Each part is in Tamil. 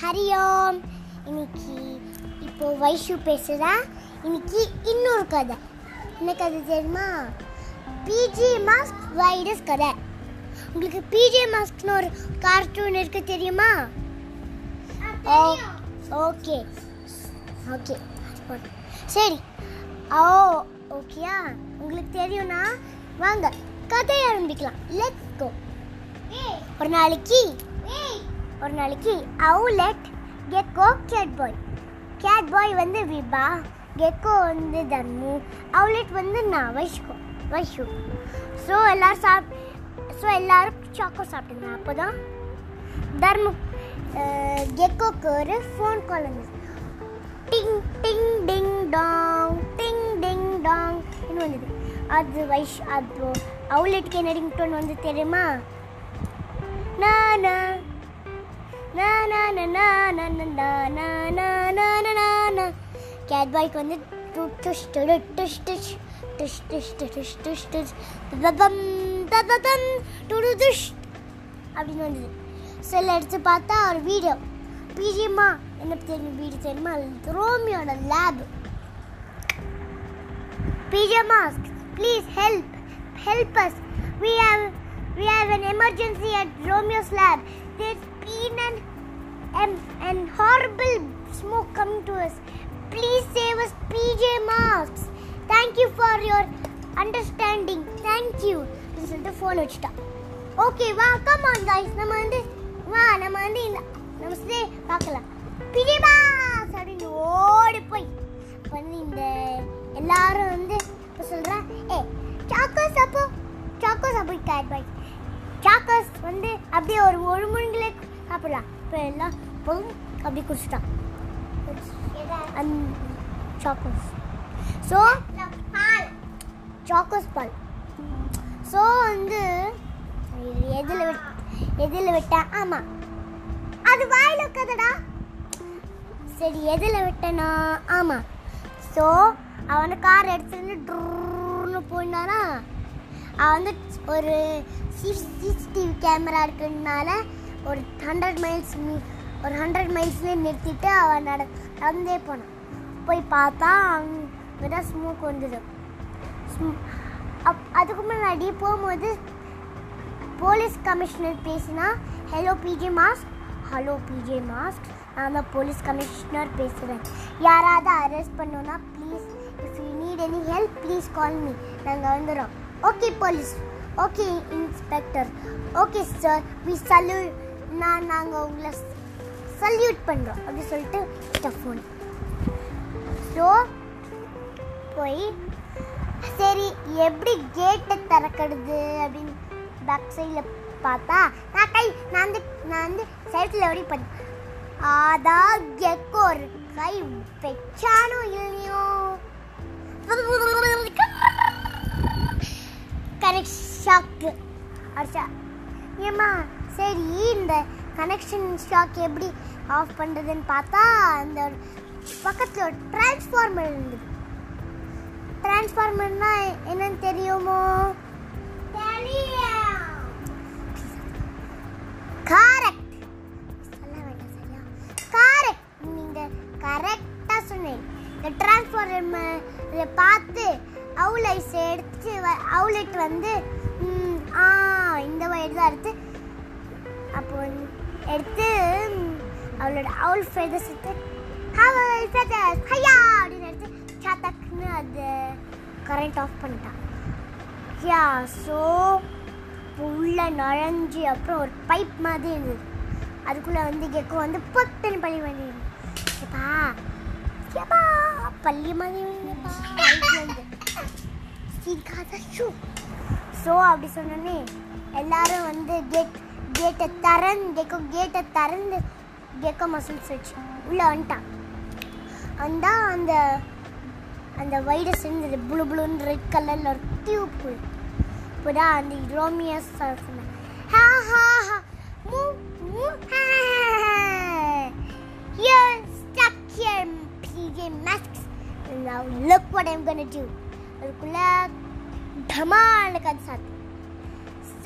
ஹரி ஓம். இன்னைக்கு இப்போ வைஷு பேசுகிறா இன்னைக்கு இன்னொரு கதை. என்ன கதை தெரியுமா? பிஜே மாஸ்க் வைரஸ் கதை. உங்களுக்கு பிஜே மாஸ்க்னு ஒரு கார்ட்டூன் இருக்கு தெரியுமா? ஓகே ஓகே சரி. ஓ ஓகேயா உங்களுக்கு தெரியும்னா வாங்க. கதையை ஆரம்பிக்கலாம். லெட்ஸ் கோ ஒரு நாளைக்கு ஒரு நாளைக்கு Owlette Gekko Catboy Catboy வந்து விபா கெக்கோ வந்து தர்மு அவுலெட் வந்து நான் வைஷ்கோ வைஷு ஸோ எல்லோரும் சாப் ஸோ எல்லாரும் சாக்கோ சாப்பிட்டுங்க அப்போ தான் தர்மு கெக்கோக்கு ஒரு ஃபோன் கால் வந்து டிங் டிங் டிங் டாங் டிங் டிங் டாங் இன்னும் வந்தது. அது வைஷ் அது அவுலெட்டுக்கு என்ன ரிங்டோன் வந்து தெரியுமா? நான் கேட் பாய்க்கு வந்து துஷ் துஷ் துஷ் tush tush tush tush tush தபம் தபதம் டுடு துஷ் அப்படின்னு வந்தது செல் எடுத்து பார்த்தா ஒரு வீடியோ பிஜிமா என்ன தெரியும் வீடு தெரியுமா ரோமியோட lab பிஜிமா please help help us we have we have an emergency at Romeo's lab. There's seen um, an an, an horrible smoke coming to us. Please save us, PJ Masks. Thank you for your understanding. Thank you. அப்படின்னு சொல்லிட்டு ஃபோன் வச்சுட்டான் ஓகே வா கம் ஆன் guys நம்ம வந்து வா நம்ம வந்து இந்த நம்ம ஸ்டே பார்க்கலாம் பிஜே மாஸ் அப்படின்னு ஓடி போய் வந்து இந்த எல்லாரும் வந்து இப்போ சொல்கிறேன் ஏ சாக்கோஸ் அப்போ சாக்கோஸ் அப்போ கேட் பாய் சாக்கோஸ் வந்து அப்படியே ஒரு ஒரு மணிங்களே சாப்பிடலாம் இப்போ எல்லாம் போதும் அப்படி குடிச்சிட்டான் அந் சாக்கோஸ் ஸோ சாக்கோஸ் பால் ஸோ வந்து எதில் விட் எதில் விட்டேன் ஆமாம் அது வாயில் உட்காதடா சரி எதில் விட்டேனா ஆமாம் ஸோ அவன் வந்து கார் எடுத்துட்டு ட்ரூன்னு போயினானா அவன் வந்து ஒரு சிசிடிவி கேமரா இருக்குனால ஒரு ஹண்ட்ரட் மைல்ஸ் ஒரு ஹண்ட்ரட் மைல்ஸ்லேயே நிறுத்திட்டு அவன் நட நடந்தே போனான். போய் பார்த்தா அங்கே தான் ஸ்மோக் வந்தது. அப் அதுக்கு முன்னாடி போகும்போது போலீஸ் கமிஷனர் பேசினா hello PJ mask hello PJ mask நான் தான் போலீஸ் கமிஷனர் பேசுகிறேன் யாராவது அரெஸ்ட் பண்ணோன்னா please if you need any help please call me நாங்கள் வந்துடுறோம் okay police okay inspector okay sir we salute நான் நாங்கள் உங்களை சல்யூட் பண்ணுறோம் அப்படி சொல்லிட்டு ஃபோன் ஸோ போய் சரி எப்படி கேட்டை திறக்கிறது அப்படின்னு பேக் சைடில் பார்த்தா நான் கை நான் வந்து நான் வந்து சைட்டில் எப்படி பண்ணேன் அதான் கெக்கோ ஒரு கை வச்சானோ இல்லையோ? கரெக்ட் ஷாக்கு அடிச்சா ஏம்மா சரி இந்த கனெக்ஷன் ஷாக் எப்படி ஆஃப் பண்ணுறதுன்னு பார்த்தா அந்த பக்கத்தில் ஒரு டிரான்ஸ்ஃபார்மர் இருந்தது டிரான்ஸ்ஃபார்மர்னா என்னன்னு தெரியுமோ? கரெக்ட் சொல்ல வேண்டாம் சரியா? கரெக்ட் நீங்க கரெக்டா சொன்னீங்க இந்த பார்த்து அவுலைஸ் எடுத்து அவுலெட் வந்து ஆ இந்த வயது தான் எடுத்து அப்போ எடுத்து அவளோட அவுல் ஃபெதர்ஸ் எடுத்து அவள் ஃபெதர்ஸ் ஹையா அப்படின்னு எடுத்து சத்தக்குன்னு அது கரண்ட் ஆஃப் பண்ணிட்டான். யா ஸோ உள்ள நுழைஞ்சி அப்புறம் ஒரு பைப் மாதிரி இருந்தது. அதுக்குள்ளே வந்து கெக்கோ வந்து பத்துன்னு பள்ளி பண்ணி ஏப்பா ஏப்பா பள்ளி மாதிரி ஷூ ஸோ அப்படி சொன்னோன்னே எல்லாரும் வந்து கெட் கேட்டை திறந்து கெக்கோ கேட்டை திறந்து கேட்க மசில்ஸ் வச்சு உள்ளே வந்துட்டான். வந்தா அந்த அந்த வைரஸ் இருந்தது புளு புளுன்னு ரெட் கலரில் ஒரு டியூப் இப்போதான் அந்த ரோமியஸ் சொன்னேன் ஹா ஹா ஹா மூ மூ ஹா You're stuck here, PJ Masks. And now look what I'm gonna do. அதுக்குள்ள டமால் கது சாத்து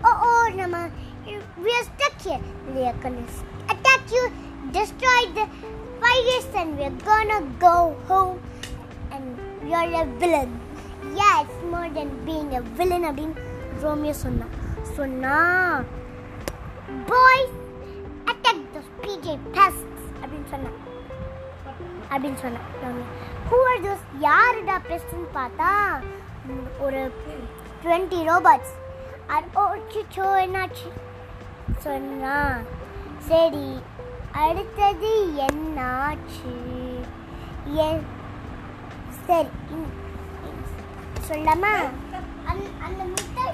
ஓ ஓ oh, oh, நம்ம we are stuck here. They are gonna attack you, destroy the virus, and we're gonna go home. And you're a villain. Yeah, it's more than being a villain or being Romeo Sunna. So now, boys, attack those PJ pests. have been Abin Sunna. Abin Sunna. Who are those? Yarda pests in Pata? Or 20 robots. And oh, Chicho and Achi. சொன்னா சரி அடுத்தது என்னாச்சு? என் சரி சொல்லாமா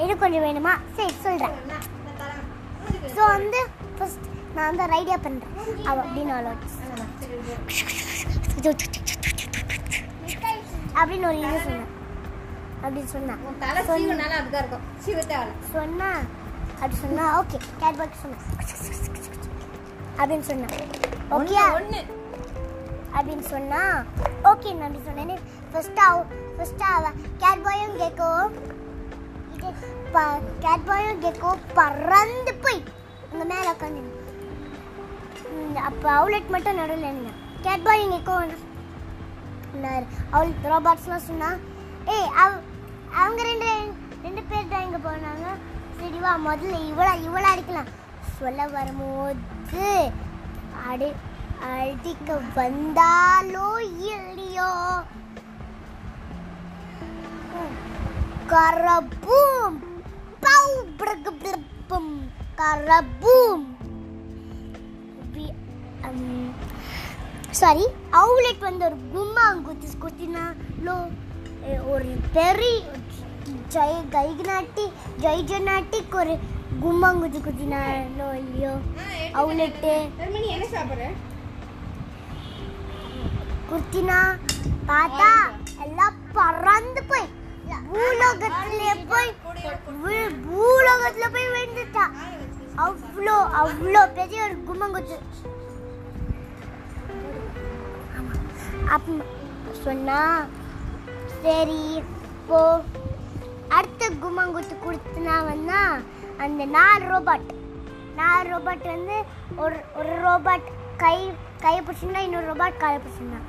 இது கொஞ்சம் வேணுமா? சரி சொல்கிறேன் ஸோ வந்து ஃபர்ஸ்ட் நான் வந்து ஐடியா பண்ணுறேன் அவ அப்படின்னு அப்படின்னு ஒரு இது சொன்னேன். அப்படின்னு சொன்னான். சொன்னா அப்படி சொன்னா ஓகே கேட் சொன்னேன் அப்படின்னு சொன்னேன் ஓகே அப்படின்னு சொன்னா ஓகே நான் சொன்னேன்னு ஃபர்ஸ்ட் அவ ஃபர்ஸ்ட் அவ கேட் பாயும் கேக்கோ கேட் பாயும் கேக்கோ பறந்து போய் உங்க மேல உட்காந்து அப்போ அவுலெட் மட்டும் நடுவில் இருந்தேன் கேட் பாயும் கேக்கோ அவள் ரோபாட்ஸ்லாம் சொன்னா ஏய் அவ அவங்க ரெண்டு ரெண்டு பேர் தான் இங்கே போனாங்க. சரி வா முதல்ல இவளா இவளா அடிக்கலாம். சொல்ல வரும்போது அடி அடிக்க வந்தாலோ இல்லையோ? கரபூம் பவு பிரகு பிரபும் கரபூம். சாரி அவுலெட் வந்து ஒரு கும்மாங்குத்தி குத்தினாலோ ஒரு பெரிய ஜெய்ஜநாட்டிக்கு ஒரு கும்மாங்குத்தி குத்தினாலோ இல்லையோ அவுலெட்டு மணி என்ன சாப்பிடுற குத்தினா பார்த்தா எல்லாம் பறந்து போய் பூலோகத்திலே போய் பூலோகத்துல போய் விழுந்துட்டா அவ்வளோ அவ்வளோ பெரிய ஒரு கும்மங்குத்து ஆமா. அப்ப சொன்னா சரி இப்போ அடுத்த குமாங்குத்து கொடுத்தனா வந்தா அந்த நாலு ரோபாட் நாலு ரோபாட் வந்து ஒரு ஒரு ரோபாட் கை கையை பிடிச்சிருந்தா இன்னொரு ரோபாட் காலை பிடிச்சிருந்தா.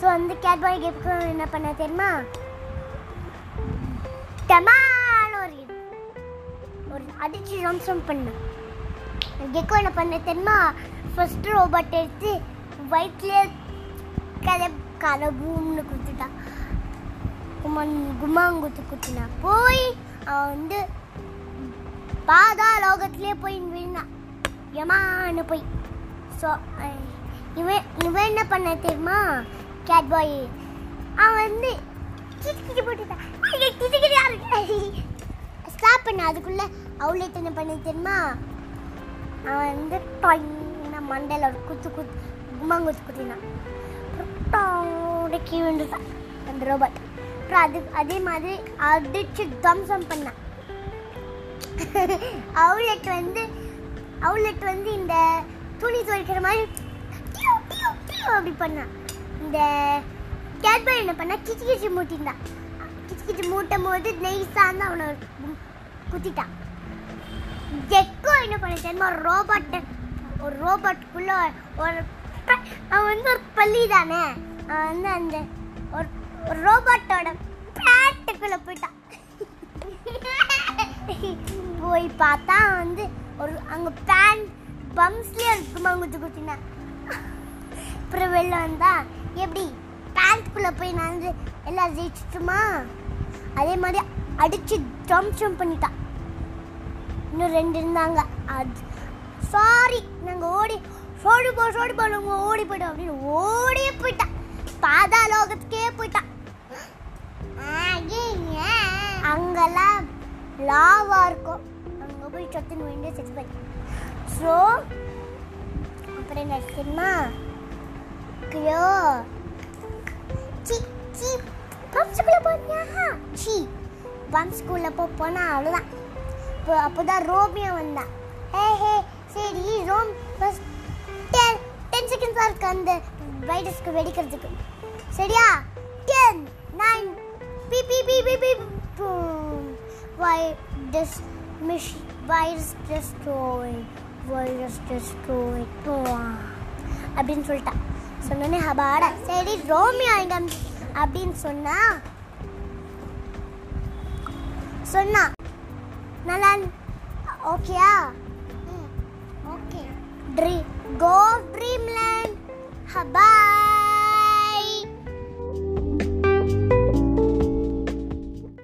ஸோ வந்து கேட்பாய் கேப்க்கு என்ன பண்ண தெரியுமா? டமான ஒரு ஒரு அடிச்சு ரம்சம் பண்ண. கெக்கோ என்ன பண்ண தெரியுமா? ஃபர்ஸ்ட் ரோபாட் எடுத்து வயிற்றுல கதை கலபூம்னு பூம்னு குமன் குமாங்குத்து குத்துனா போய் அவன் வந்து பாதா லோகத்திலே போய் விழுந்தான். யமான்னு போய். ஸோ இவன் இவன் என்ன பண்ண தெரியுமா? கேட் பாய் அவன் வந்து கிச்சு போட்டுட்டான். ஸ்டாப் பண்ண அதுக்குள்ள அவுலேட் என்ன பண்ண தெரியுமா? அவன் வந்து டொய்னா மண்டையில் ஒரு குத்து குத்து கும்மாங்குத்து குத்தினான் அப்புறம் கீழே விழுந்துட்டான். அந்த ரோபோட் அப்புறம் அது அதே மாதிரி அடிச்சு தம்சம் பண்ணான் அவுலெட் வந்து அவுலெட் வந்து இந்த துணி துவைக்கிற மாதிரி டியூ, டியூ, டியூ அப்படி பண்ணான் இந்த கேட்பாய் என்ன பண்ணா? கிச்சி கிச்சி மூட்டிருந்தான் கிச்சி கிச்சி மூட்டும் போது நெய்ஸாக இருந்தால் அவனை குத்திட்டான் ஜெக்கோ என்ன பண்ண தெரியுமா? ஒரு ரோபோட் ஒரு ரோபோட்டுக்குள்ள ஒரு அவன் வந்து ஒரு பள்ளி தானே. அவன் வந்து அந்த ஒரு ஒரு ரோபோட்டோட பேட்டுக்குள்ள போயிட்டான் போய் பார்த்தா வந்து ஒரு அங்க பேண்ட் பம்ஸ்லயே இருக்குமா குத்து குத்தினா. அப்புறம் வெளில வந்தா எப்படி பேண்ட்குள்ள போய் நான் வந்து எல்லாம் ஜெயிச்சிட்டுமா? அதே மாதிரி அடிச்சு ஜம்ப் ஜம்ப் பண்ணிட்டான் இன்னும் ரெண்டு இருந்தாங்க. அது சாரி நாங்கள் ஓடி சோடி போ சோடி போ ஓடி போயிட்டோம் அப்படின்னு ஓடியே போயிட்டான் பாதாளோகத்துக்கே போயிட்டான் அங்கெல்லாம் லாவா இருக்கும். அங்கே போய் சத்துன்னு வேண்டிய செக் பண்ணி. ஸோ அப்புறம் என்ன தெரியுமா? கியோ சி சி. பம்ஸ்குள்ளே போனியா? சி. பம்ஸ்குள்ளே போ போனா அவ்வளோதான் இப்போ அப்போதான் ரோமியோ வந்தான் ஹே ஹே சரி ரோம் ஃபஸ்ட் டென் டென் செகண்ட்ஸாக இருக்கு அந்த வைரஸ்க்கு வெடிக்கிறதுக்கு. சரியா? beep beep beep beep beep boom. Why this machine? Why is destroyed? Why is destroyed? அப்படின்னு சொல்லிட்டா சொன்னோன்னே ஹபாட சரி ரோமியா எங்க அப்படின்னு சொன்னா சொன்னா Okay, ஓகேயா ஓகே ட்ரீ கோ ட்ரீம்லேண்ட் ஹபாய்